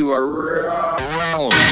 You are wrong.